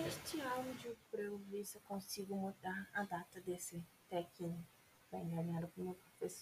este áudio para eu ver se eu consigo mudar a data desse técnico. Né? Tá enganar o meu professor.